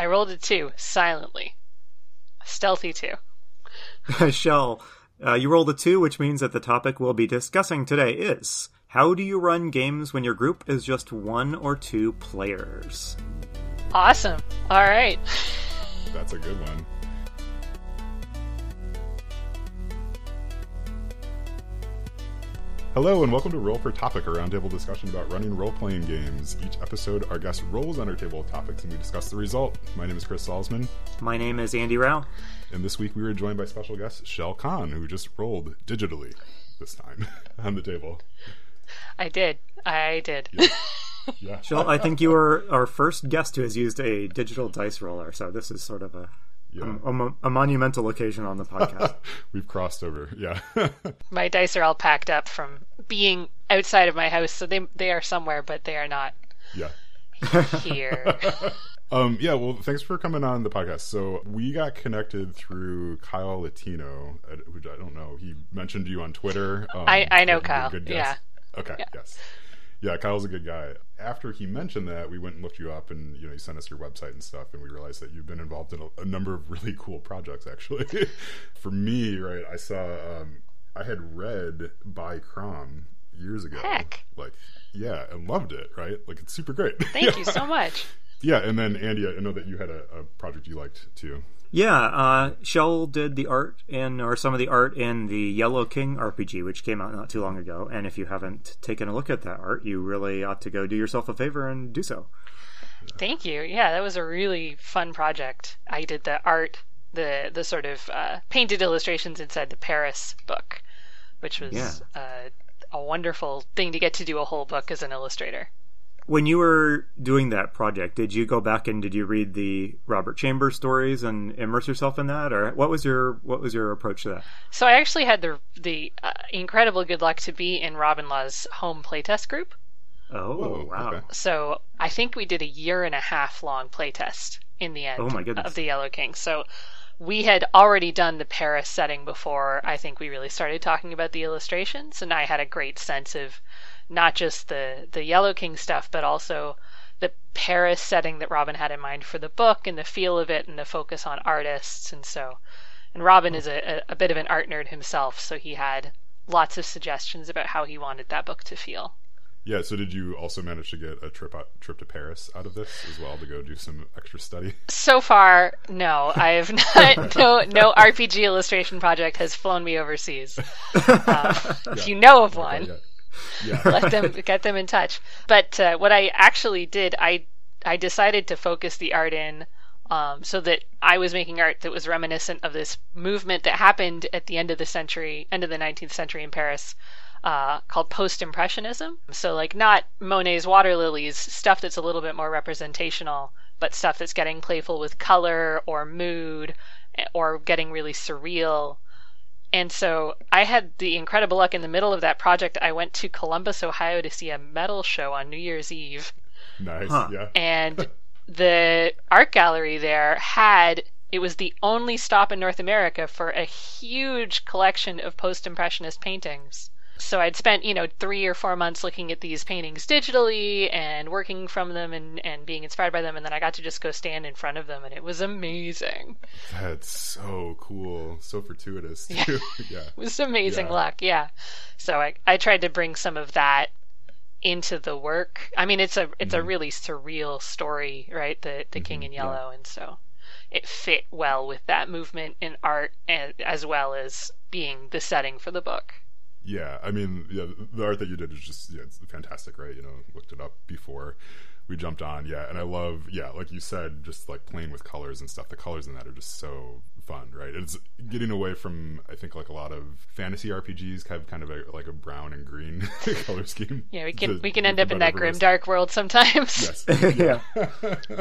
I rolled a two silently. A stealthy two. Shell, uh, you rolled a two, which means that the topic we'll be discussing today is how do you run games when your group is just one or two players? Awesome. All right. That's a good one. Hello and welcome to Roll for Topic, a roundtable discussion about running role-playing games. Each episode, our guest rolls on our table of topics and we discuss the result. My name is Chris Salzman, My name is Andy Rao. and this week we were joined by special guest Shell Khan, who just rolled digitally this time on the table. I did. I did. Yeah, Shell, I think you were our first guest who has used a digital dice roller, so this is sort of a yeah. a, mo- a monumental occasion on the podcast. We've crossed over. Yeah. My dice are all packed up from being outside of my house, so they they are somewhere, but they are not yeah. here. Um, yeah, well, thanks for coming on the podcast. So we got connected through Kyle Latino, uh, who I don't know. He mentioned you on Twitter. Um, I- I know like, you're a Kyle, good guest. yeah. Okay. Yeah. Yes. Yeah, Kyle's a good guy. After he mentioned that, we went and looked you up, and you know, you sent us your website and stuff, and we realized that you've been involved in a, a number of really cool projects. Actually, for me, right, I saw um, I had read by Crom years ago. Heck. Like, yeah, and loved it. Right, like it's super great. Thank you so much. Yeah, and then Andy, I know that you had a, a project you liked too. yeah, uh, Shell did the art in, or some of the art in the Yellow King RPG, which came out not too long ago. And if you haven't taken a look at that art, you really ought to go do yourself a favor and do so. Thank you. Yeah, that was a really fun project. I did the art, the the sort of uh, painted illustrations inside the Paris book, which was Yeah. uh, a wonderful thing to get to do a whole book as an illustrator. When you were doing that project, did you go back and did you read the Robert Chambers stories and immerse yourself in that, or what was your what was your approach to that? So I actually had the the uh, incredible good luck to be in Robin Laws' home playtest group. Oh Whoa, wow! okay. So I think we did a year and a half long playtest in the end Oh, my of the Yellow King. So we had already done the Paris setting before I think we really started talking about the illustrations, and I had a great sense of not just the the Yellow King stuff, but also the Paris setting that Robin had in mind for the book and the feel of it and the focus on artists and so and Robin is a, a, bit of an art nerd himself, so he had lots of suggestions about how he wanted that book to feel. Yeah. So, did you also manage to get a trip out, trip to Paris out of this as well to go do some extra study? So far, no. I've not. No, no RPG illustration project has flown me overseas. Uh, If you know of one, Yeah. Yeah. let them get them in touch. But uh, what I actually did, I I decided to focus the art in. Um, so that I was making art that was reminiscent of this movement that happened at the end of the century, end of the 19th century in Paris, uh, called post-impressionism. So like not Monet's water lilies, stuff that's a little bit more representational, but stuff that's getting playful with color or mood, eh, or getting really surreal. And so I had the incredible luck in the middle of that project. I went to Columbus, Ohio to see a metal show on New Year's Eve. nice. Huh. Yeah. And the art gallery there had, it was the only stop in North America for a huge collection of post impressionist paintings. So I'd spent, you know, three or four months looking at these paintings digitally and working from them and, and being inspired by them. And then I got to just go stand in front of them, and it was amazing. That's so cool. So fortuitous too. yeah. It was amazing Yeah. luck, yeah. So I I tried to bring some of that into the work. I mean, it's a it's Mm-hmm. a really surreal story, right? The the King in yeah. Yellow, and so it fit well with that movement in art, and, as well as being the setting for the book. Yeah, I mean, yeah, the art that you did is just yeah, it's fantastic, right? You know, looked it up before we jumped on, yeah, and I love, yeah, like you said, just like playing with colors and stuff. The colors in that are just so fun, right? It's getting away from I think like a lot of fantasy RPGs have kind of a like a brown and green color scheme. Yeah, we can to- we can end up in that grim dark world sometimes. Yes, yeah.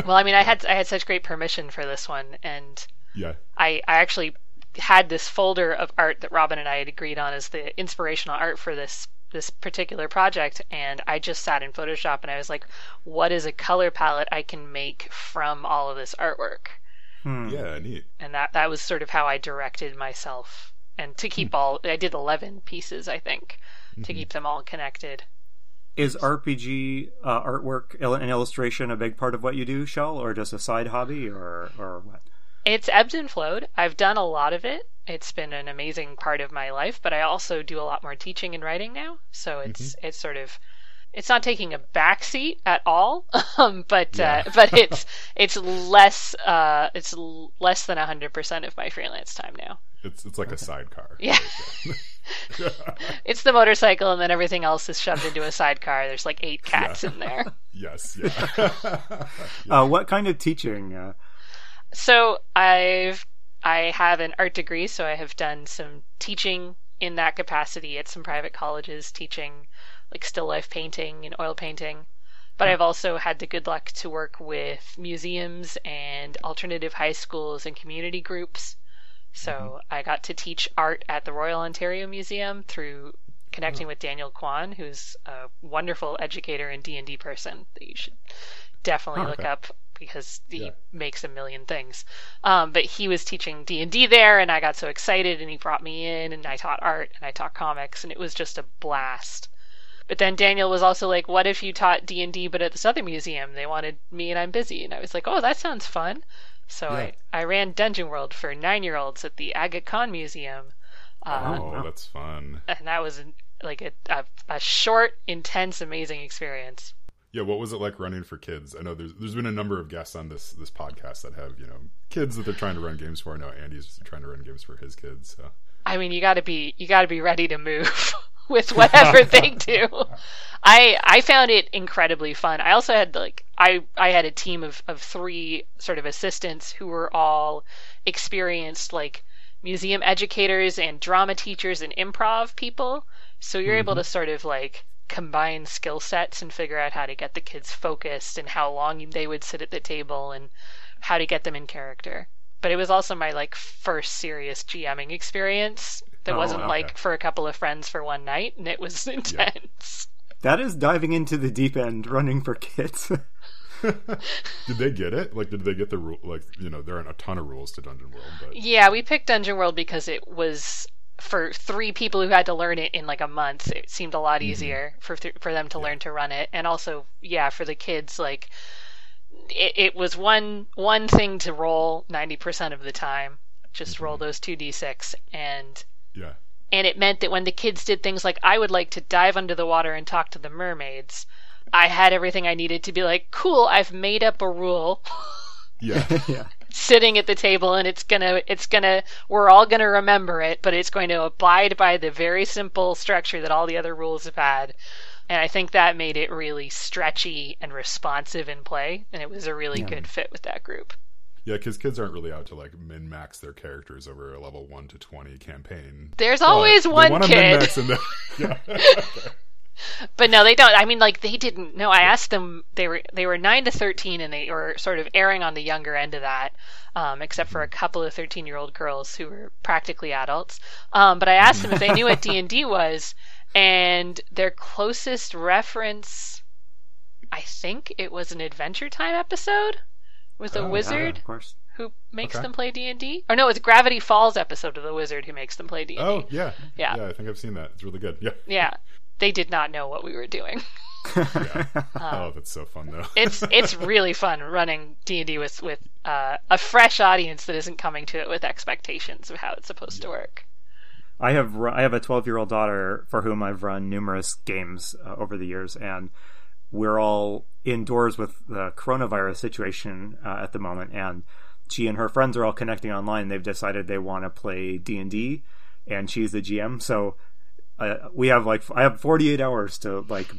well, I mean, I had I had such great permission for this one, and yeah, I, I actually had this folder of art that Robin and I had agreed on as the inspirational art for this this particular project and I just sat in Photoshop and I was like, what is a color palette I can make from all of this artwork? Hmm. yeah, neat. And that that was sort of how I directed myself. And to keep all I did eleven pieces, I think, to keep them all connected. Is RPG uh, artwork and illustration a big part of what you do, Shell, or just a side hobby, or or what? It's ebbed and flowed. I've done a lot of it. It's been an amazing part of my life, but I also do a lot more teaching and writing now. So it's mm-hmm. it's sort of it's not taking a back seat at all, um, but yeah. uh, but it's it's less uh, it's less than hundred percent of my freelance time now. It's it's like okay. a sidecar. Yeah. it's the motorcycle, and then everything else is shoved into a sidecar. There's like eight cats yeah. in there. yes. Yeah. yeah. Uh, what kind of teaching? So I've I have an art degree, so I have done some teaching in that capacity at some private colleges, teaching like still life painting and oil painting. But I've also had the good luck to work with museums and alternative high schools and community groups so mm-hmm. I got to teach art at the Royal Ontario Museum through connecting oh. with Daniel Kwan, who's a wonderful educator and D and D person that you should definitely oh, look up because he yeah. makes a million things. Um, but he was teaching D and D there, and I got so excited, and he brought me in, and I taught art and I taught comics, and it was just a blast. But then Daniel was also like, "What if you taught D and D, but at this other museum? They wanted me, and I'm busy." And I was like, "Oh, that sounds fun." So yeah. I, I ran Dungeon World for nine year olds at the Aga Khan Museum. Uh, oh, that's fun. And that was like a, a, a, short, intense, amazing experience. Yeah, what was it like running for kids? I know there's there's been a number of guests on this this podcast that have you know kids that they're trying to run games for. I know Andy's trying to run games for his kids. So. I mean, you got to be you got to be ready to move. with whatever they do. I I found it incredibly fun. I also had like I I had a team of of three sort of assistants who were all experienced like museum educators and drama teachers and improv people. So you're mm-hmm. able to sort of like combine skill sets and figure out how to get the kids focused and how long they would sit at the table and how to get them in character. But it was also my like first serious GMing experience that oh, wasn't okay. like for a couple of friends for one night, and it was intense. Yeah. That is diving into the deep end, running for kids. did they get it? Like, did they get the rule? Like, you know, there aren't a ton of rules to Dungeon World, but yeah, we picked Dungeon World because it was for three people who had to learn it in like a month. It seemed a lot mm-hmm. easier for th- for them to yeah. learn to run it, and also, yeah, for the kids, like it, it was one one thing to roll ninety percent of the time. Just mm-hmm. roll those two d six, and yeah. And it meant that when the kids did things like I would like to dive under the water and talk to the mermaids, I had everything I needed to be like, cool, I've made up a rule. Yeah. yeah. Sitting at the table and it's gonna it's gonna we're all gonna remember it, but it's going to abide by the very simple structure that all the other rules have had. And I think that made it really stretchy and responsive in play, and it was a really yeah. good fit with that group. Yeah, because kids aren't really out to like min max their characters over a level one to twenty campaign. There's always one kid. The, yeah. but no, they don't. I mean, like they didn't. No, I asked them. They were they were nine to thirteen, and they were sort of erring on the younger end of that, um, except for a couple of thirteen year old girls who were practically adults. Um, but I asked them if they knew what D and D was, and their closest reference, I think it was an Adventure Time episode with a oh, wizard of course. who makes okay. them play D and D. Or no, it's Gravity Falls episode of the wizard who makes them play D and D. Oh yeah, yeah, yeah. I think I've seen that. It's really good. Yeah, yeah. They did not know what we were doing. yeah. um, oh, that's so fun though. it's it's really fun running D and D with with uh, a fresh audience that isn't coming to it with expectations of how it's supposed yeah. to work. I have I have a 12 year old daughter for whom I've run numerous games uh, over the years, and we're all indoors with the coronavirus situation uh, at the moment, and she and her friends are all connecting online. They've decided they want to play D and D, and she's the GM. So uh, we have like I have 48 hours to like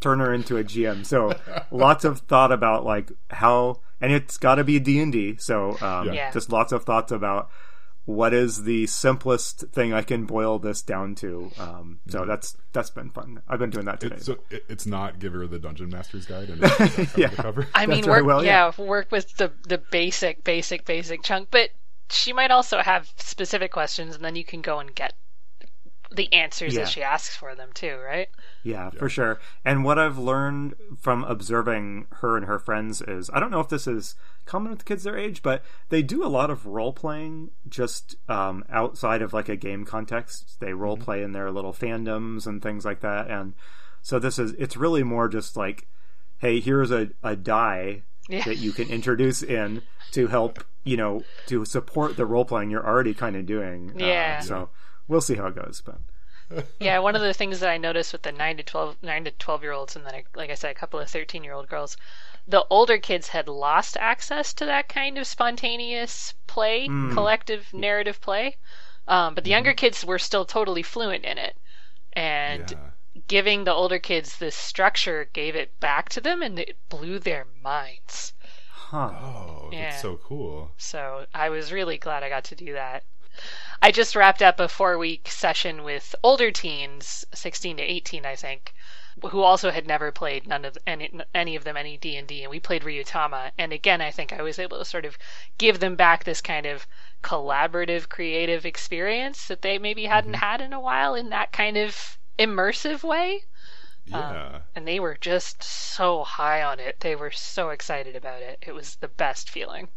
turn her into a GM. So lots of thought about like how, and it's got to be D and D. So um, yeah. just lots of thoughts about what is the simplest thing I can boil this down to. Um, so mm-hmm. that's that's been fun. I've been doing that today. so it's not give her the Dungeon Master's Guide. And yeah, I mean, work, well, yeah. yeah, work with the the basic, basic, basic chunk, but she might also have specific questions, and then you can go and get the answers yeah. that she asks for them too, right? Yeah, yeah, for sure. And what I've learned from observing her and her friends is I don't know if this is common with kids their age, but they do a lot of role playing just um, outside of like a game context. They role mm-hmm. play in their little fandoms and things like that. And So this is it's really more just like, hey, here's a, a die Yeah. that you can introduce in to help you know to support the role playing you're already kind of doing. Uh, Yeah. so we'll see how it goes, but Yeah, one of the things that I noticed with the nine to 12, 9 to twelve year olds, and then like I said, a couple of thirteen year old girls, the older kids had lost access to that kind of spontaneous play, collective narrative play, um, but the younger kids were still totally fluent in it, and Yeah. giving the older kids this structure gave it back to them, and it blew their minds. huh? Oh, Yeah. that's so cool. So I was really glad I got to do that. I just wrapped up a four week session with older teens, 16 to 18, I think, who also had never played none of any, any of them any D and D, and we played Ryutama. And again, I think I was able to sort of give them back this kind of collaborative, creative experience that they maybe hadn't mm-hmm. had in a while in that kind of immersive way. Um, yeah. And they were just so high on it. They were so excited about it. It was the best feeling.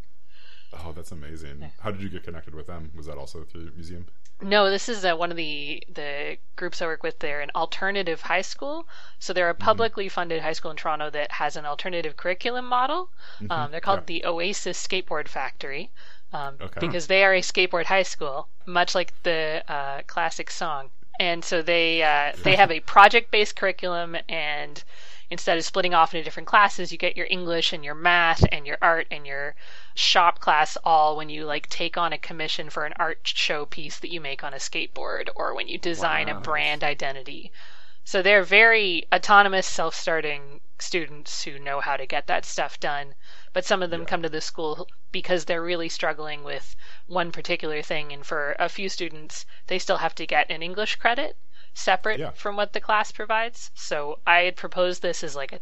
Oh, that's amazing. How did you get connected with them? Was that also through the museum? No, this is uh, one of the the groups I work with. They're an alternative high school, so they're a publicly funded high school in Toronto that has an alternative curriculum model. Um, they're called the Oasis Skateboard Factory um, Okay. because they are a skateboard high school, much like the uh, classic song. And so they uh, they have a project based curriculum, and instead of splitting off into different classes, you get your English and your math and your art and your shop class all when you like take on a commission for an art show piece that you make on a skateboard or when you design a brand identity. So they're very autonomous, self starting students who know how to get that stuff done. But some of them come to the school because they're really struggling with one particular thing. And for a few students, they still have to get an English credit separate Yeah. from what the class provides. So I had proposed this as like a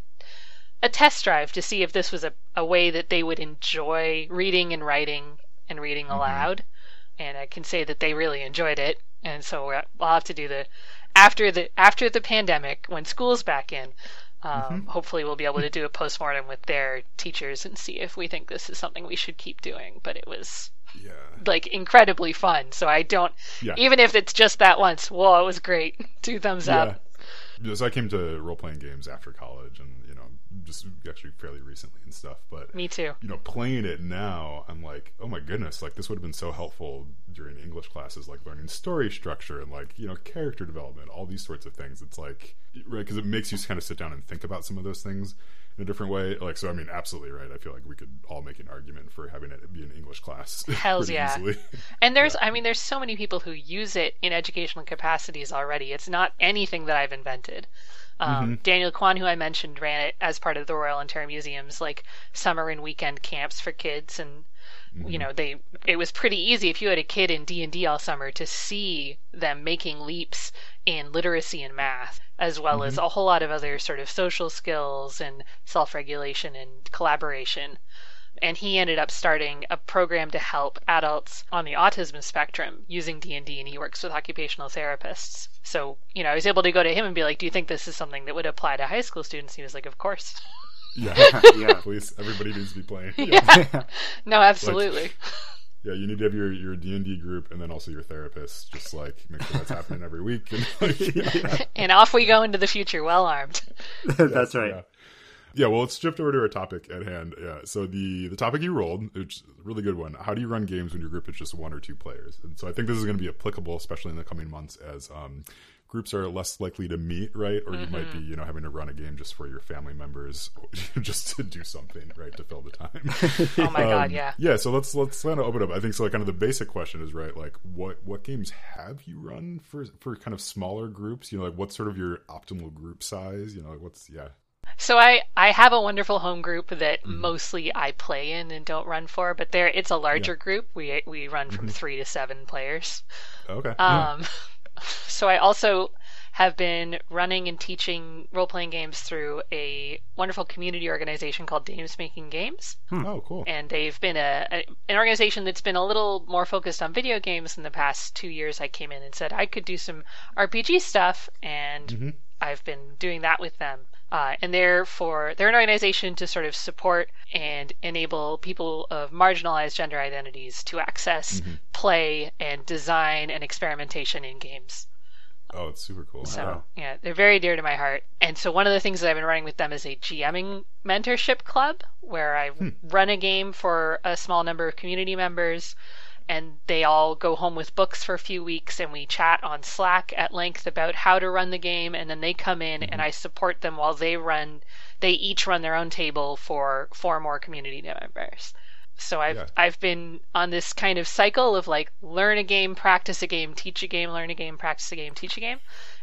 a test drive to see if this was a, a way that they would enjoy reading and writing and reading mm-hmm. aloud. And I can say that they really enjoyed it. And so uh, we're, we'll have to do the after the after the pandemic when school's back in. Um, Hopefully, we'll be able to do a postmortem with their teachers and see if we think this is something we should keep doing. But it was Yeah. like incredibly fun. So I don't, Yeah. even if it's just that once. Whoa, it was great. Two thumbs Yeah. up. So I came to role playing games after college, and you know, just actually fairly recently and stuff. But Me too. you know, playing it now, I'm like, oh my goodness, like this would have been so helpful during English classes, like learning story structure and like you know character development, all these sorts of things. It's like right because it makes you kind of sit down and think about some of those things in a different way. Like, so I mean, absolutely right. I feel like we could all make an argument for having it be an English class. Hells yeah. easily. And there's, I mean, there's so many people who use it in educational capacities already. It's not anything that I've invented. Um, mm-hmm. Daniel Kwan, who I mentioned, ran it as part of the Royal Ontario Museum's like summer and weekend camps for kids, and you mm-hmm. know they it was pretty easy if you had a kid in D and D all summer to see them making leaps in literacy and math, as well as mm-hmm. a whole lot of other sort of social skills and self regulation and collaboration and he ended up starting a program to help adults on the autism spectrum using D&D and he works with occupational therapists. So, you know, I was able to go to him and be like, "Do you think this is something that would apply to high school students?" He was like, "Of course." yeah, Yeah. Please, everybody needs to be playing. Yeah. no, absolutely. Yeah, you need to have your your D and D group, and then also your therapist. Just like make sure that's happening every week. And, like, yeah. and off we go into the future well armed. That's right. Yeah. Well, let's shift over to our topic at hand. Yeah, so the the topic you rolled, which is a really good one. How do you run games when your group is just one or two players? And so I think this is going to be applicable, especially in the coming months, as um, groups are less likely to meet, right? Or you might be, you know, having to run a game just for your family members, just to do something, right, to fill the time. Oh my god, Um, yeah. Yeah, so let's let's kind of open up. I think so. Like, kind of the basic question is right. Like, what what games have you run for for kind of smaller groups? You know, like what's sort of your optimal group size? You know, like what's yeah. So I I have a wonderful home group that mm-hmm. mostly I play in and don't run for, but there it's a larger group. We we run from mm-hmm. 3 to 7 players. Okay. Um, so I also have been running and teaching role playing games through a wonderful community organization called Dames Making Games, hmm. Oh, cool. and they've been a, a an organization that's been a little more focused on video games in the past two years. I came in and said I could do some RPG stuff, and mm-hmm. I've been doing that with them. Uh, and they're for they're an organization to sort of support and enable people of marginalized gender identities to access play and design and experimentation in games. Oh, it's super cool. So Wow. yeah, they're very dear to my heart. And so one of the things that I've been running with them is a GMing mentorship club where I run a game for a small number of community members and they all go home with books for a few weeks and we chat on Slack at length about how to run the game and then they come in and mm-hmm. I support them while they run they each run their own table for four more community members. So I've Yeah. I've been on this kind of cycle of like learn a game, practice a game, teach a game, learn a game, practice a game, teach a game.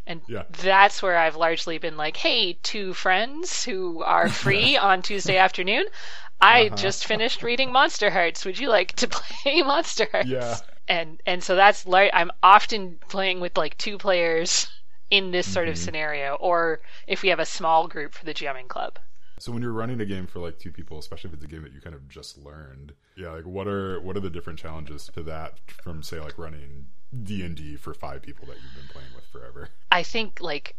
And Yeah. that's where I've largely been like, hey, two friends who are free on Tuesday afternoon. I Uh-huh. just finished reading Monsterhearts. Would you like to play Monsterhearts? Yeah. And and so that's like I'm often playing with like two players in this sort of scenario, or if we have a small group for the GMing club. So when you're running a game for like two people, especially if it's a game that you kind of just learned, yeah, like what are what are the different challenges to that from say like running D and D for five people that you've been playing with forever? I think like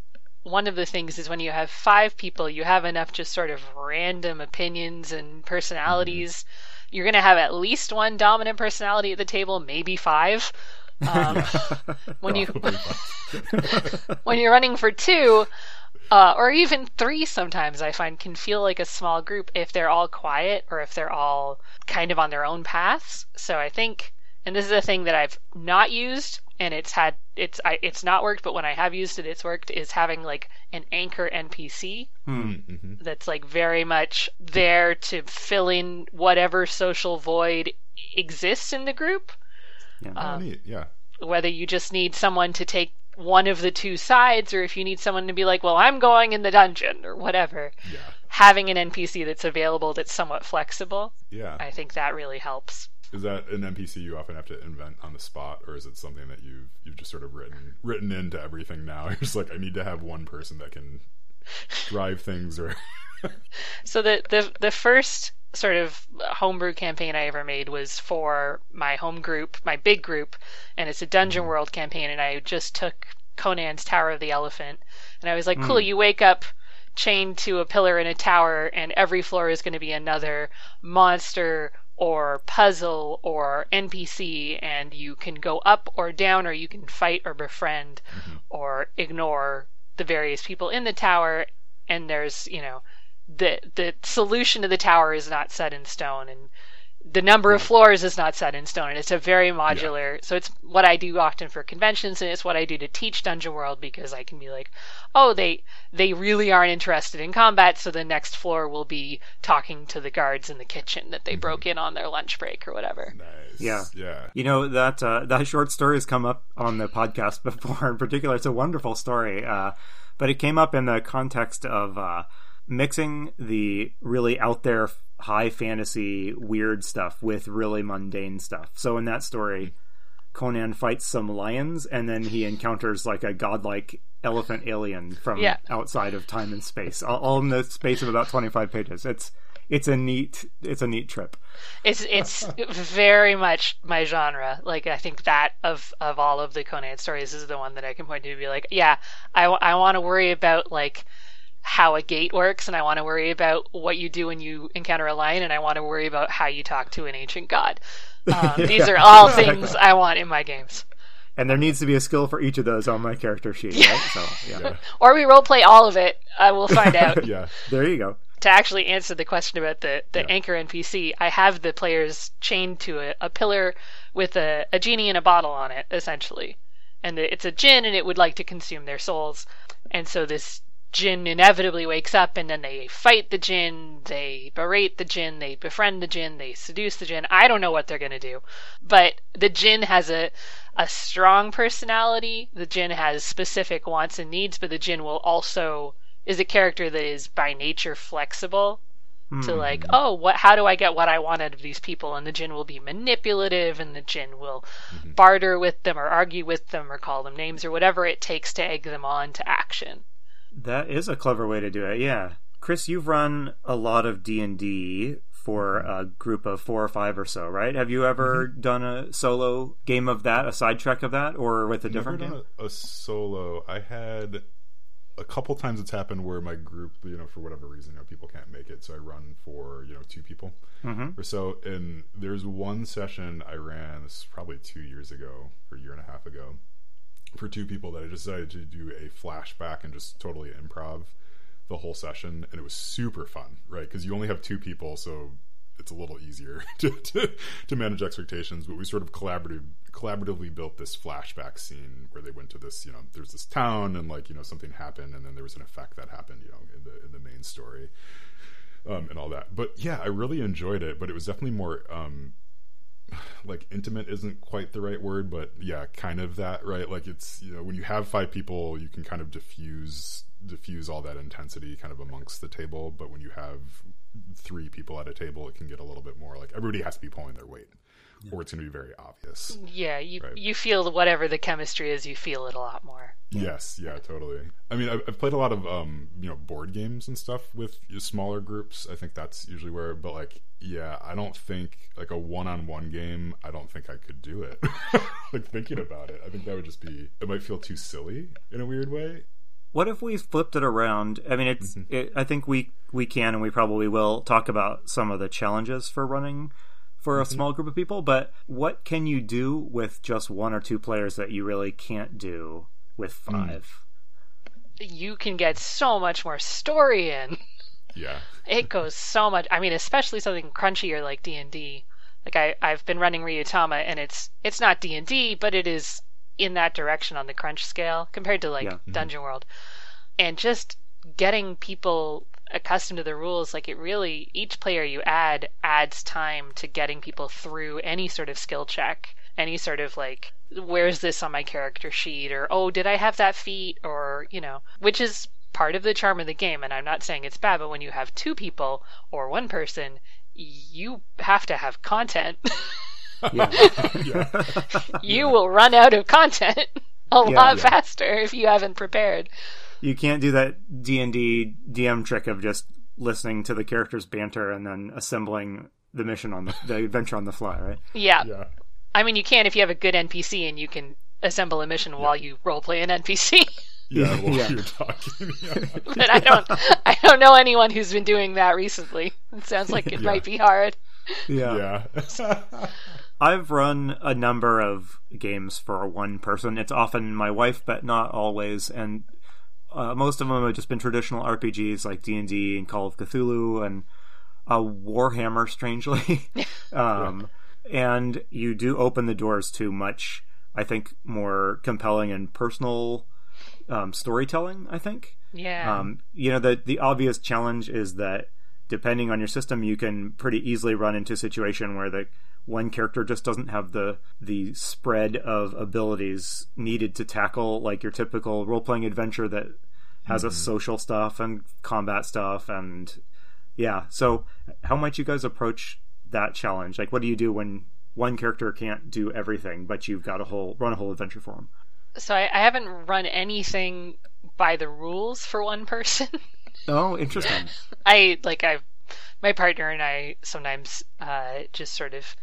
one of the things is when you have five people, you have enough just sort of random opinions and personalities. You're going to have at least one dominant personality at the table, maybe five. Um, when you when you're running for two, uh, or even three, sometimes I find can feel like a small group if they're all quiet or if they're all kind of on their own paths. So I think, and this is a thing that I've not used, and it's had it's I, it's not worked, but when I have used it, it's worked. Is having like an anchor NPC hmm that's like very much there to fill in whatever social void exists in the group oh, neat. Yeah. whether you just need someone to take one of the two sides or if you need someone to be like, well, I'm going in the dungeon or whatever. Yeah. Having an NPC that's available that's somewhat flexible, Yeah. I think that really helps. Is that an NPC you often have to invent on the spot, or is it something that you've you've just sort of written written into everything now? You're just like, I need to have one person that can drive things, or So the the the first sort of homebrew campaign I ever made was for my home group, my big group, and it's a Dungeon mm-hmm. World campaign. And I just took Conan's Tower of the Elephant, and I was like, cool. Mm. You wake up chained to a pillar in a tower, and every floor is going to be another monster or puzzle or NPC, and you can go up or down, or you can fight or befriend mm-hmm. or ignore the various people in the tower. And there's, you know, the the solution to the tower is not set in stone, and the number of floors is not set in stone. And it's a very modular. So it's what I do often for conventions, and it's what I do to teach Dungeon World because I can be like, oh, they they really aren't interested in combat, so the next floor will be talking to the guards in the kitchen that they broke in on their lunch break or whatever. nice. Yeah. Yeah. You know that uh, that short story has come up on the podcast before. In particular, it's a wonderful story, uh, but it came up in the context of uh, mixing the really out there, high fantasy, weird stuff with really mundane stuff. So in that story, Conan fights some lions, and then he encounters like a godlike elephant alien from Yeah. outside of time and space, all, all in the space of about twenty five pages. It's it's a neat it's a neat trip. It's it's very much my genre. Like I think that of of all of the Conan stories is the one that I can point to to be like, yeah, I, I want to worry about like how a gate works, and I want to worry about what you do when you encounter a lion, and I want to worry about how you talk to an ancient god. Um, These are all things I want in my games. And there needs to be a skill for each of those on my character sheet, right? So yeah. Yeah. Or we role play all of it. I will find out. yeah. there you go. to actually answer the question about the, the Yeah. anchor NPC, I have the players chained to a, a pillar with a, a genie and a bottle on it, essentially. And it's a djinn, and it would like to consume their souls. And so this djinn inevitably wakes up, and then they fight the djinn, they berate the djinn, they befriend the djinn, they seduce the djinn. I don't know what they're going to do. But the djinn has a, a strong personality. The djinn has specific wants and needs, but the djinn will also is a character that is by nature flexible to hmm. like, oh, what? How do I get what I want out of these people? And the djinn will be manipulative, and the djinn will mm-hmm. barter with them, or argue with them, or call them names, or whatever it takes to egg them on to action. That is a clever way to do it. Yeah, Chris, you've run a lot of D and D for a group of four or five or so, right? Have you ever done a solo game of that, a sidetrack of that, or with a different game? a, a solo. I had a couple times it's happened where my group, you know, for whatever reason, you know, people can't make it, so I run for you know two people Mhm. or so. And there's one session I ran. This is probably two years ago or a year and a half ago, for two people that I decided to do a flashback and just totally improv the whole session, and it was super fun, right? Because you only have two people, so it's a little easier to, to, to manage expectations. But we sort of collaborative collaboratively built this flashback scene where they went to this, you know, there's this town and like you know something happened, and then there was an effect that happened, you know, in the in the main story, um, and all that. But yeah, I really enjoyed it, but it was definitely more. Um, like intimate isn't quite the right word, but yeah, kind of that, right? Like it's you know when you have five people, you can kind of diffuse diffuse all that intensity kind of amongst the table. But when you have three people at a table, it can get a little bit more like everybody has to be pulling their weight, yeah. or it's going to be very obvious. Yeah, you right? you feel whatever the chemistry is, you feel it a lot more. Yes, yeah, totally. I mean, I've, I've, played a lot of um, you know board games and stuff with smaller groups. I think that's usually where, but like, yeah, I don't think like a one-on-one game. I don't think I could do it. like thinking about it, I think that would just be. It might feel too silly in a weird way. What if we flipped it around? I mean, it's. Mm-hmm. It, I think we we can and we probably will talk about some of the challenges for running for a mm-hmm. small group of people. But what can you do with just one or two players that you really can't do with mm. five? Mm. You can get so much more story in. Yeah, it goes so much. I mean, especially something crunchier like D and D. Like I, I've been running Ryutama, and it's it's not D and D, but it is in that direction on the crunch scale compared to like yeah. mm-hmm. Dungeon World. And just getting people accustomed to the rules, like it really each player you add adds time to getting people through any sort of skill check, any sort of like where's this on my character sheet or oh did I have that feat or you know, which is part of the charm of the game and I'm not saying it's bad, but when you have two people or one person, you have to have content. you will run out of content a yeah, lot yeah. faster if you haven't prepared. You can't do that D and D DM trick of just listening to the characters banter and then assembling the mission on the, the adventure on the fly, right? Yeah. yeah. I mean, you can if you have a good NPC and you can assemble a mission while you role play an NPC. Yeah, while yeah. you're talking. but I don't, I don't know anyone who's been doing that recently. It sounds like it might be hard. Yeah. Yeah. I've run a number of games for one person. It's often my wife, but not always. And uh, most of them have just been traditional RPGs like D and D and Call of Cthulhu and uh, Warhammer. Strangely, um, and you do open the doors to much, I think, more compelling and personal um, storytelling. I think. Yeah. Um, you know, the the obvious challenge is that depending on your system, you can pretty easily run into a situation where the one character just doesn't have the the spread of abilities needed to tackle like your typical role playing adventure that has mm-hmm. a social stuff and combat stuff and yeah. So how might you guys approach that challenge? Like, what do you do when one character can't do everything, but you've got a whole run a whole adventure for them? So I, I haven't run anything by the rules for one person. Oh, interesting. I like I my partner and I sometimes uh, just sort of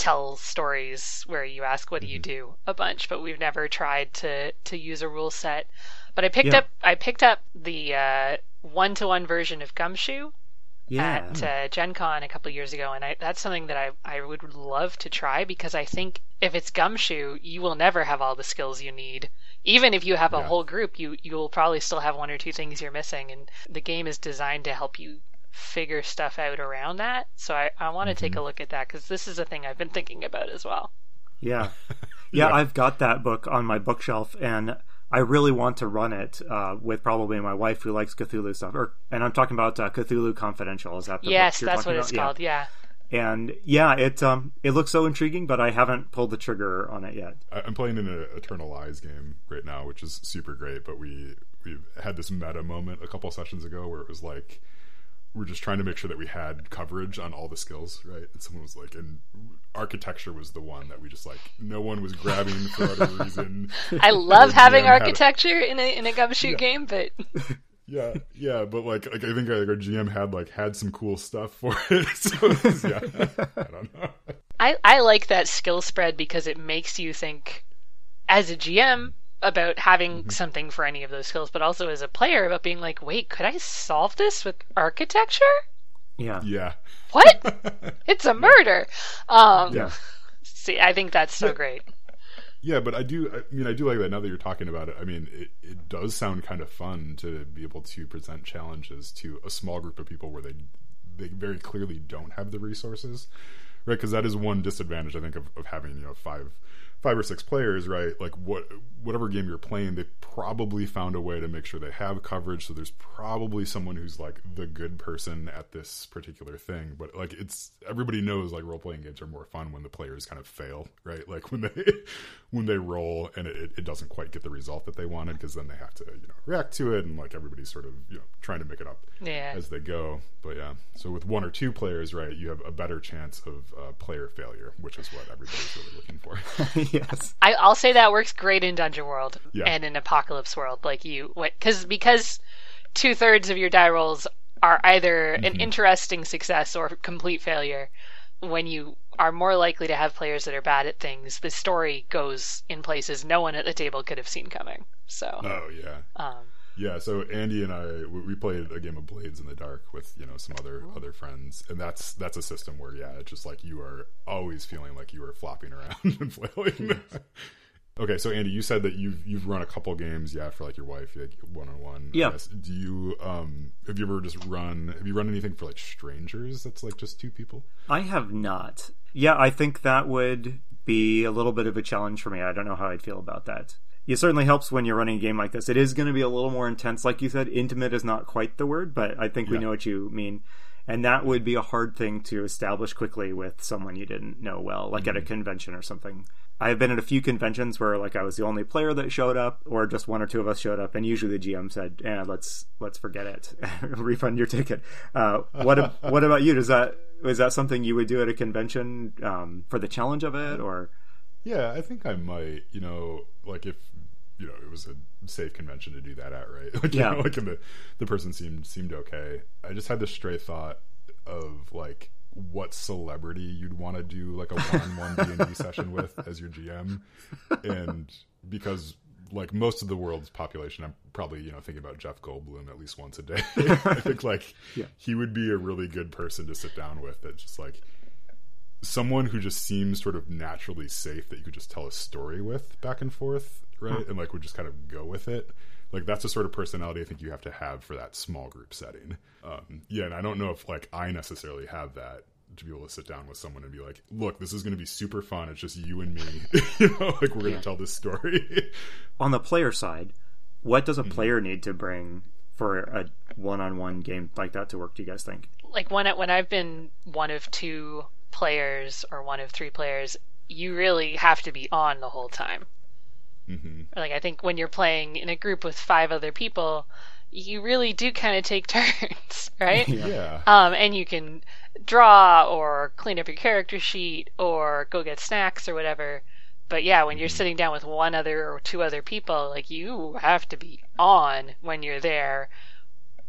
tell stories where you ask what do you mm-hmm. do a bunch, but we've never tried to to use a rule set. But I picked yeah. up I picked up the one to one version of Gumshoe yeah. at uh, Gen Con a couple years ago, and I, that's something that I, I would love to try because I think if it's Gumshoe, you will never have all the skills you need. Even if you have a yeah. whole group, you you will probably still have one or two things you're missing, and the game is designed to help you figure stuff out around that. So I, I want to mm-hmm. take a look at that because this is a thing I've been thinking about as well. Yeah. yeah. yeah. I've got that book on my bookshelf and I really want to run it uh, with probably my wife who likes Cthulhu stuff. Or, and I'm talking about uh, Cthulhu Confidential. Is that the yes? that's what it's about? called. Yeah. yeah. And yeah, it um it looks so intriguing, but I haven't pulled the trigger on it yet. I'm playing an Eternal Lies game right now, which is super great. But we we've had this meta moment a couple sessions ago where it was like we're just trying to make sure that we had coverage on all the skills, right? And someone was like, and architecture was the one that we just like no one was grabbing for whatever reason. I love having architecture in a in a gumshoe yeah. game, but yeah, yeah, but like like I think like our GM had like had some cool stuff for it. So was, yeah, I don't know. I I like that skill spread because it makes you think as a GM about having mm-hmm. something for any of those skills, but also as a player about being like, wait, could I solve this with architecture? Yeah. Yeah. What? it's a murder. Um, yeah. See, I think that's so great. Yeah, but I do. I mean, I do like that. Now that you're talking about it, I mean, it, it does sound kind of fun to be able to present challenges to a small group of people where they they very clearly don't have the resources, right? Because that is one disadvantage I think of, of having you know five five or six players, right? Like what whatever game you're playing, they probably found a way to make sure they have coverage. So there's probably someone who's like the good person at this particular thing. But like it's everybody knows like role playing games are more fun when the players kind of fail, right? Like when they when they roll and it, it doesn't quite get the result that they wanted because then they have to you know react to it and like everybody's sort of you know trying to make it up Yeah. as they go. But yeah, so with one or two players, right, you have a better chance of uh, player failure, which is what everybody's really looking for. yes. I, I'll say that works great in Dungeon World Yeah. and in Apocalypse World. Like you, because because two thirds of your die rolls are either an Mm-hmm. interesting success or complete failure. When you are more likely to have players that are bad at things, the story goes in places no one at the table could have seen coming. So, oh yeah. um, Yeah, so Andy and I we played a game of Blades in the Dark with you know some other other friends, and that's that's a system where yeah, it's just like you are always feeling like you are flopping around and flailing. okay, so Andy, you said that you've you've run a couple games, yeah, for like your wife, like one on one. Yeah. Do you um have you ever just run? Have you run anything for like strangers? That's like just two people. I have not. Yeah, I think that would be a little bit of a challenge for me. I don't know how I'd feel about that. It certainly helps when you're running a game like this. It is going to be a little more intense, like you said. Intimate is not quite the word, but I think we Yeah. know what you mean. And that would be a hard thing to establish quickly with someone you didn't know well, like at a convention or something. I have been at a few conventions where like I was the only player that showed up, or just one or two of us showed up, and usually the GM said, "Yeah, let's let's forget it, refund your ticket." Uh, what what about you? Does that is that something you would do at a convention um, for the challenge of it, or Yeah, I think I might. You know, like if you know it was a safe convention to do that at, right? Like, you know, like and the the person seemed seemed okay. I just had this stray thought of like what celebrity you'd want to do like a one-on-one D and D session with as your GM, and because like most of the world's population, I'm probably you know thinking about Jeff Goldblum at least once a day. I think like Yeah. he would be a really good person to sit down with. that's just like someone who just seems sort of naturally safe that you could just tell a story with back and forth, right? And like would just kind of go with it. Like that's the sort of personality I think you have to have for that small group setting. Um, yeah, and I don't know if like I necessarily have that to be able to sit down with someone and be like, "Look, this is going to be super fun. It's just you and me. you know, like we're going to tell this story." on the player side, what does a player need to bring for a one-on-one game like that to work? Do you guys think? like when when I've been one of two players or one of three players, you really have to be on the whole time. Hmm Like I think when you're playing in a group with five other people, you really do kind of take turns, right? Yeah. Um, and you can draw or clean up your character sheet or go get snacks or whatever. But yeah, when you're sitting down with one other or two other people, like you have to be on when you're there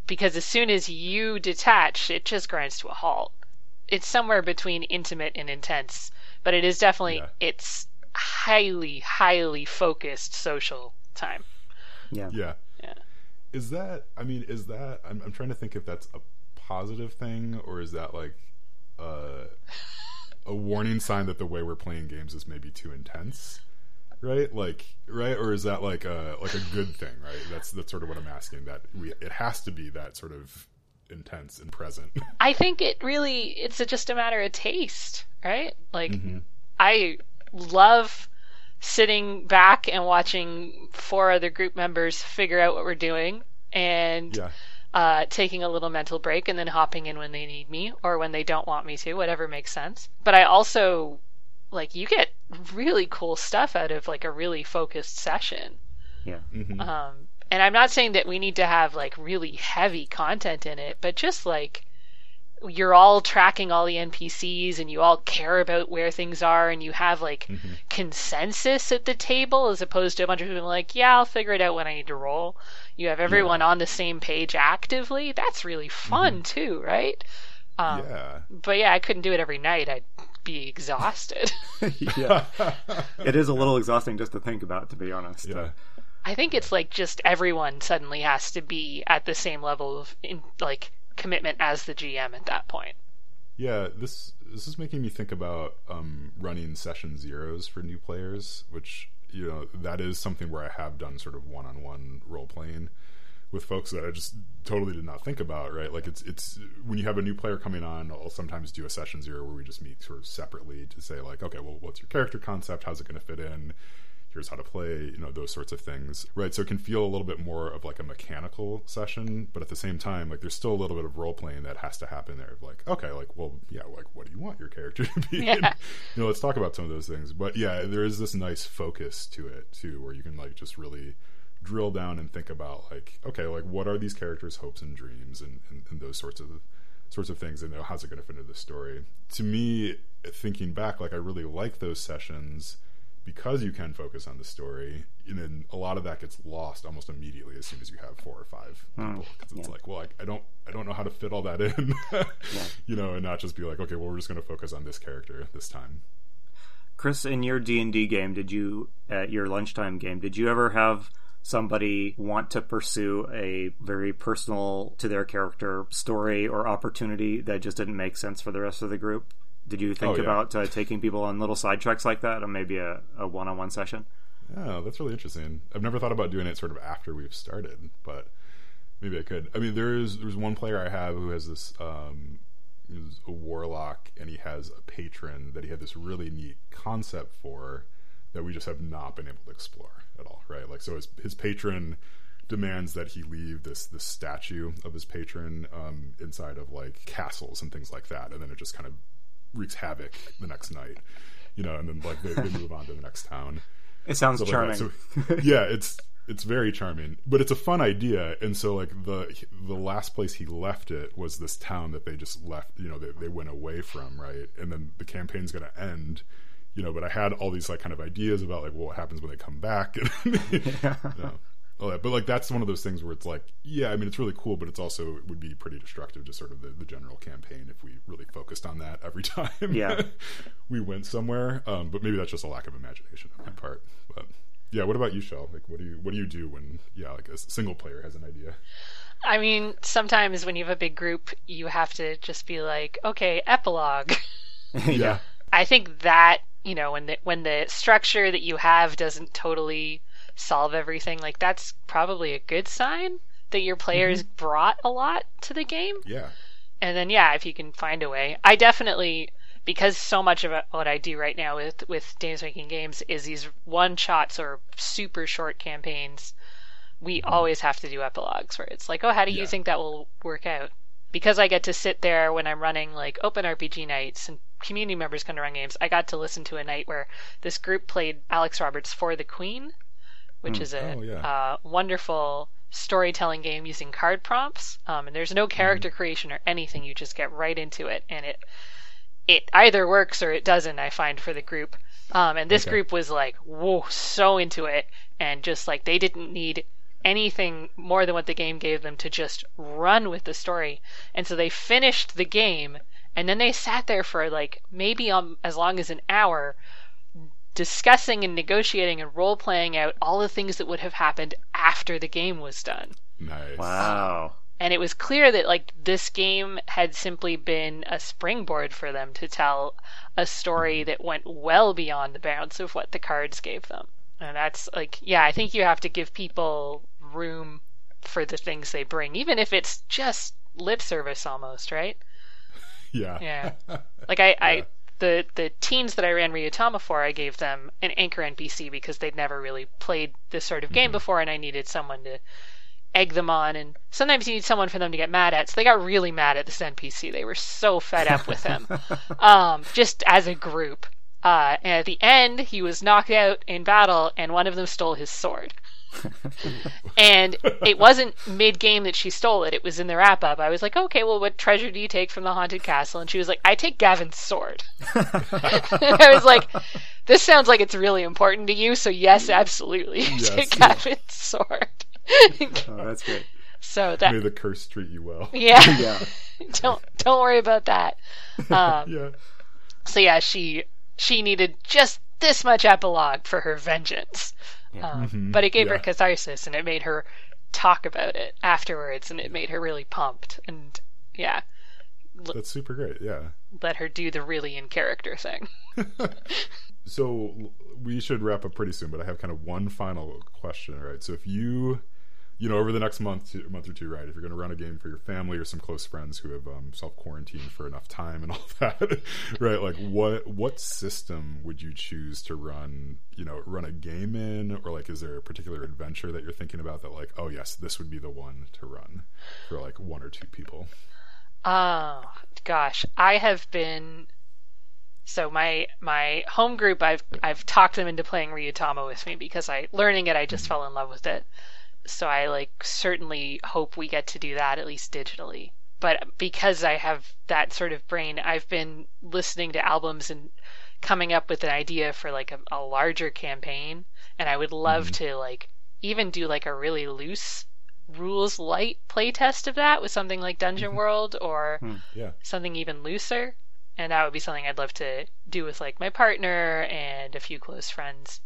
because as soon as you detach, it just grinds to a halt. It's somewhere between intimate and intense, but it is definitely Yeah. it's highly highly focused social time. Yeah. Yeah. Yeah. Is that? I mean, is that? I'm, I'm trying to think if that's a positive thing or is that like uh, a warning sign that the way we're playing games is maybe too intense, right? Like, right? Or is that like a like a good thing, right? That's that's sort of what I'm asking. That we it has to be that sort of intense and present. I think it really it's a, just a matter of taste, right? Like Mm-hmm. I love sitting back and watching four other group members figure out what we're doing and yeah. uh, taking a little mental break and then hopping in when they need me or when they don't want me to, whatever makes sense. But I also like you get really cool stuff out of like a really focused session. Yeah. Mhm. Um, and I'm not saying that we need to have like really heavy content in it, but just like you're all tracking all the NPCs and you all care about where things are and you have like consensus at the table as opposed to a bunch of people like, yeah, I'll figure it out when I need to roll. You have everyone on the same page actively. That's really fun too, right? Um, yeah. But yeah, I couldn't do it every night. I'd be exhausted. yeah. It is a little exhausting just to think about, to be honest. Yeah. I think it's like just everyone suddenly has to be at the same level of in, like commitment as the GM at that point. Yeah, this this is making me think about um, running session zeros for new players, which you know that is something where I have done sort of one-on-one role playing with folks that I just totally did not think about, right? Like it's it's when you have a new player coming on, I'll sometimes do a session zero where we just meet sort of separately to say like, okay, well, what's your character concept? How's it going to fit in? Here's how to play, you know, those sorts of things, right? So it can feel a little bit more of like a mechanical session, but at the same time, like there's still a little bit of role playing that has to happen there. Of like, okay, like, well, yeah, like, what do you want your character to be? Yeah. And, you know, let's talk about some of those things. But yeah, there is this nice focus to it too, where you can like just really drill down and think about like okay like what are these characters hopes and dreams and, and, and those sorts of sorts of things and you know, how's it going to fit into the story to me thinking back like i really like those sessions because you can focus on the story and then a lot of that gets lost almost immediately as soon as you have four or five hmm. people because it's yeah. like well I, I don't i don't know how to fit all that in you know and not just be like okay well we're just going to focus on this character this time Chris, in your D and D game, did you at your lunchtime game, did you ever have somebody want to pursue a very personal to their character story or opportunity that just didn't make sense for the rest of the group? Did you think Oh, yeah. about uh, taking people on little side treks like that, or maybe a, a one-on-one session? Yeah, that's really interesting. I've never thought about doing it sort of after we've started, but maybe I could. I mean, there is there's one player I have who has this um, is a warlock, and he has a patron that he had this really neat concept for that we just have not been able to explore at all. Right? Like, so his his patron demands that he leave this this statue of his patron um, inside of like castles and things like that, and then it just kind of wreaks havoc the next night. You know, and then like they, they move on to the next town It sounds charming. like that. So, yeah, it's it's very charming, but it's a fun idea. And so, like the the last place he left it was this town that they just left. You know, they they went away from, right? And then the campaign's going to end. You know, but I had all these like kind of ideas about like well, what happens when they come back. you know, all that. But like that's one of those things where it's like, yeah, I mean, it's really cool, but it's also it would be pretty destructive to sort of the, the general campaign if we really focused on that every time. Yeah. we went somewhere. Um, but maybe that's just a lack of imagination on my part. But yeah, what about you, Shell? Like, what do you what do you do when yeah, like a single player has an idea? I mean, sometimes when you have a big group, you have to just be like, okay, epilogue. yeah. I think that you know when the when the structure that you have doesn't totally solve everything, like that's probably a good sign that your players mm-hmm. brought a lot to the game. Yeah, And then yeah, if you can find a way, I definitely because so much of what I do right now with with Dames Making Games is these one shots or super short campaigns. We mm-hmm. always have to do epilogues where it's like, oh, how do you Yeah. think that will work out? Because I get to sit there when I'm running like open RPG nights and community members come to run games. I got to listen to a night where this group played Alex Roberts for the Queen, which is a Oh, yeah. uh, wonderful storytelling game using card prompts. Um, and there's no character creation or anything. You just get right into it, and it it either works or it doesn't. I find for the group. Um, and this Okay. group was like, whoa, so into it, and just like they didn't need anything more than what the game gave them to just run with the story. And so they finished the game, and then they sat there for like maybe um, as long as an hour discussing and negotiating and role playing out all the things that would have happened after the game was done. nice. Wow. And it was clear that like this game had simply been a springboard for them to tell a story that went well beyond the bounds of what the cards gave them. And that's like yeah, I think you have to give people room for the things they bring, even if it's just lip service almost, right? Yeah, Yeah. Like I, I Yeah. The the teens that I ran Ryutama for, I gave them an anchor NPC because they'd never really played this sort of game before, and I needed someone to egg them on. And sometimes you need someone for them to get mad at. So they got really mad at this NPC. They were so fed up with him, um, just as a group. Uh, and at the end, he was knocked out in battle, and one of them stole his sword. and it wasn't mid game that she stole it. It was in the wrap up. I was like, okay, well, what treasure do you take from the haunted castle? And she was like, I take Gavin's sword. I was like, this sounds like it's really important to you, so yes, absolutely, Yes, take yeah. Gavin's sword. Oh, that's great. so that May the curse treat you well. yeah, Yeah. don't don't worry about that. Um, Yeah, so yeah, she she needed just this much epilogue for her vengeance, um, but it gave her catharsis and it made her talk about it afterwards, and it made her really pumped and yeah, that's super great. Yeah, let her do the really in character thing. so we should wrap up pretty soon, but I have kind of one final question, right? So if you, you know, over the next month, month or two, right? If you're going to run a game for your family or some close friends who have um, self quarantined for enough time and all that, right? Like, what what system would you choose to run? You know, run a game in, or like, is there a particular adventure that you're thinking about that, like, oh yes, this would be the one to run for like one or two people? Oh gosh, I have been so my my home group I've I've talked them into playing Ryutama with me because I learning it I just fell in love with it. So I like certainly hope we get to do that at least digitally. But because I have that sort of brain, I've been listening to albums and coming up with an idea for like a, a larger campaign and I would love mm-hmm. to like even do like a really loose rules light playtest of that with something like Dungeon mm-hmm. World or hmm, yeah. something even looser. And that would be something I'd love to do with like my partner and a few close friends.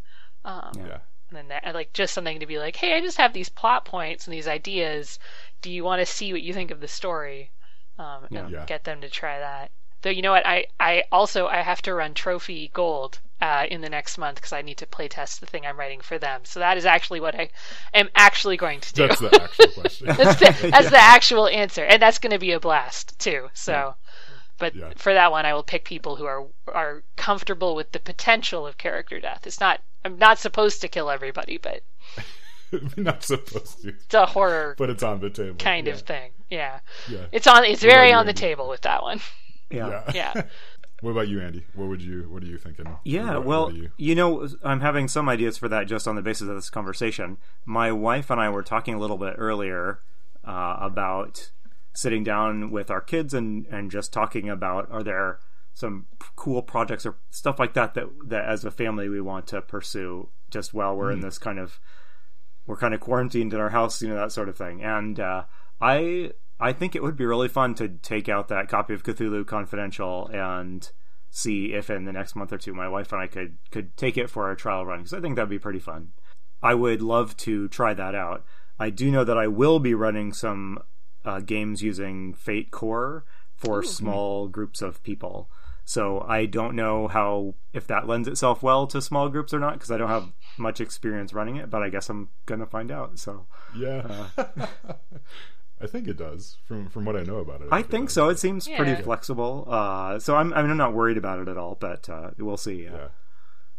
Um, yeah. And then that, like just something to be like, hey, I just have these plot points and these ideas. Do you want to see what you think of the story? Um, and yeah. get them to try that. Though you know what, I I also I have to run Trophy Gold uh, in the next month because I need to play test the thing I'm writing for them. So that is actually what I am actually going to do. That's the actual question. that's the, that's yeah. the actual answer, and that's going to be a blast too. So, yeah. But yeah. for that one, I will pick people who are are comfortable with the potential of character death. It's not. I'm not supposed to kill everybody, but. not supposed to. It's a horror, but it's on the table, kind of thing. Yeah, yeah. It's on. It's very on the table with that one. Yeah, yeah. What about you, Andy? What would you What are you thinking? Yeah, what, well, you... you... know, I'm having some ideas for that just on the basis of this conversation. My wife and I were talking a little bit earlier uh, about sitting down with our kids and and just talking about are there some cool projects or stuff like that that that as a family we want to pursue just while we're mm. in this kind of we're kind of quarantined in our house, you know, that sort of thing. And uh, I I think it would be really fun to take out that copy of Cthulhu Confidential and see if in the next month or two my wife and I could could take it for a trial run because I think that'd be pretty fun. I would love to try that out. I do know that I will be running some uh, games using Fate Core for Ooh. small groups of people. So I don't know how if that lends itself well to small groups or not because I don't have much experience running it, but I guess I'm gonna find out. So yeah. Uh, I think it does from from what I know about it. I, I think, so. It seems yeah. pretty flexible. Uh, so I'm I mean, I'm not worried about it at all, but uh, we'll see. yeah.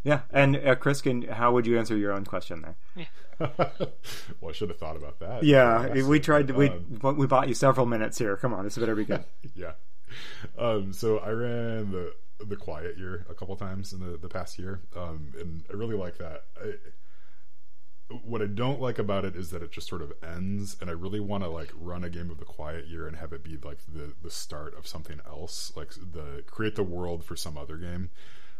Yeah, and uh, Chris, can how would you answer your own question there? Yeah. well, I should have thought about that. Yeah, we tried. To, we um, we bought you several minutes here. Come on, this better be good. yeah. Um, so I ran the the quiet year a couple times in the the past year, um, and I really like that. I, what I don't like about it is that it just sort of ends, and I really want to like run a game of the quiet year and have it be like the the start of something else, like the create the world for some other game.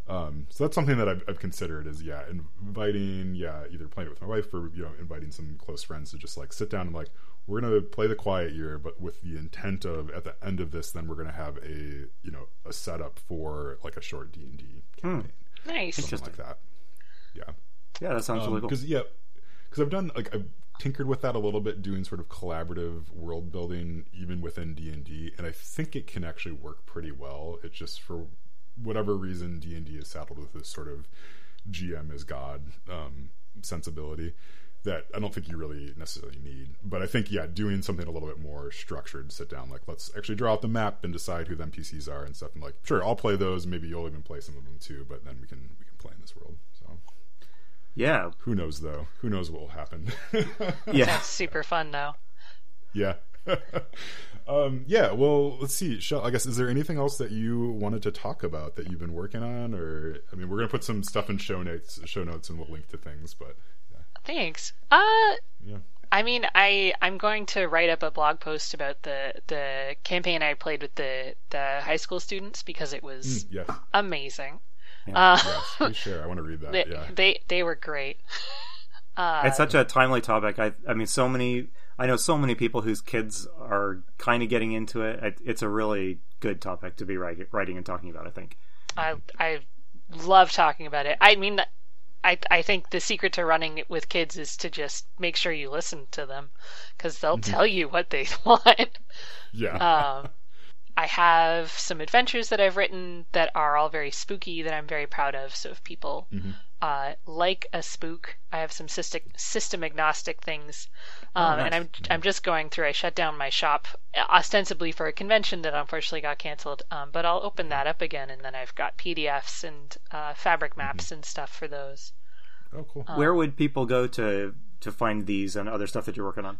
Um, so that's something that I've, I've, considered is yeah, inviting yeah either playing it with my wife or you know inviting some close friends to just like sit down and like we're gonna play the quiet year, but with the intent of at the end of this, then we're gonna have a you know a setup for like a short D and D campaign, hmm. nice, something like that. Yeah, yeah, that sounds um, really cool. Because yeah because I've done like I've tinkered with that a little bit, doing sort of collaborative world building even within D and D, and I think it can actually work pretty well. It's just for whatever reason D and D is saddled with this sort of GM is God um, sensibility that I don't think you really necessarily need. But I think yeah, doing something a little bit more structured, sit down, like let's actually draw out the map and decide who the NPCs are and stuff. And like, sure, I'll play those. Maybe you'll even play some of them too. But then we can we can play in this world. So Yeah. Who knows though? Who knows what will happen? yeah. That's super fun though. Yeah. um, yeah. Well, let's see. Shell, I guess is there anything else that you wanted to talk about that you've been working on, or I mean, we're gonna put some stuff in show notes, show notes, and we'll link to things. But yeah. thanks. Uh, yeah. I mean, I I'm going to write up a blog post about the the campaign I played with the the high school students because it was mm, yes. amazing. Yeah. Uh, yes, sure. I want to read that. They, yeah. they they were great. Uh, it's such a timely topic. I I mean, so many. I know so many people whose kids are kind of getting into it. It's a really good topic to be writing and talking about. I think. I I love talking about it. I mean, I I think the secret to running with kids is to just make sure you listen to them because they'll mm-hmm. tell you what they want. Yeah. Um, I have some adventures that I've written that are all very spooky that I'm very proud of. So if people uh, like a spook, I have some system, system agnostic things, um, and nice. I'm I'm just going through. I shut down my shop ostensibly for a convention that unfortunately got canceled, um, but I'll open that up again, and then I've got PDFs and uh, fabric maps and stuff for those. Oh, cool. Where would people go to to find these and other stuff that you're working on?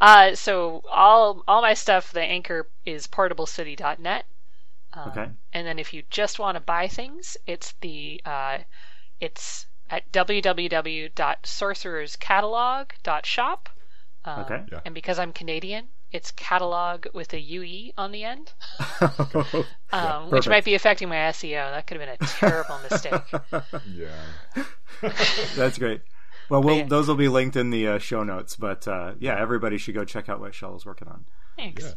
Uh, so all all my stuff, the anchor is portablecity.net. Um, Okay. And then if you just want to buy things, it's the uh, it's at www.sorcererscatalog.shop. Um, Okay. Yeah. And because I'm Canadian, it's catalog with a UE on the end, um, which might be affecting my SEO. That could have been a terrible mistake. Yeah. That's great. Well, we'll yeah. those will be linked in the uh, show notes. But uh, yeah, everybody should go check out what Shell is working on. Thanks.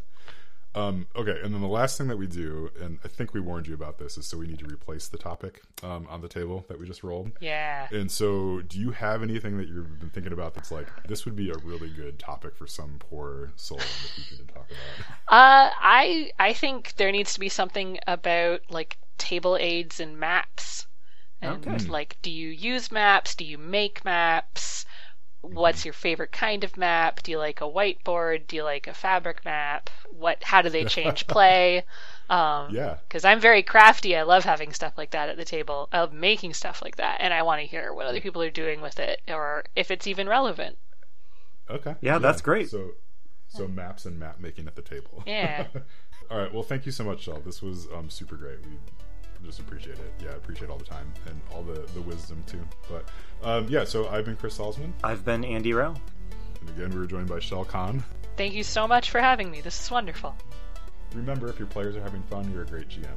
Yeah. Um, okay, and then the last thing that we do, and I think we warned you about this, is so we need to replace the topic um, on the table that we just rolled. Yeah. And so, do you have anything that you've been thinking about that's like this would be a really good topic for some poor soul in the future to talk about? Uh, I I think there needs to be something about like table aids and maps, and Okay. like, do you use maps? Do you make maps? What's your favorite kind of map? Do you like a whiteboard? Do you like a fabric map? What? How do they change play? Um, Yeah. because I'm very crafty. I love having stuff like that at the table. I love making stuff like that, and I want to hear what other people are doing with it, or if it's even relevant. Okay. Yeah, that's great. So, so maps and map making at the table. Yeah. all right. Well, thank you so much, Shell. This was um, super great. We just appreciate it. Yeah, I appreciate all the time and all the the wisdom too. But um, yeah, so I've been Chris Salzman, I've been Andy Rowe. and again we were joined by Shell Khan. Thank you so much for having me. This is wonderful. Remember, if your players are having fun, you're a great GM.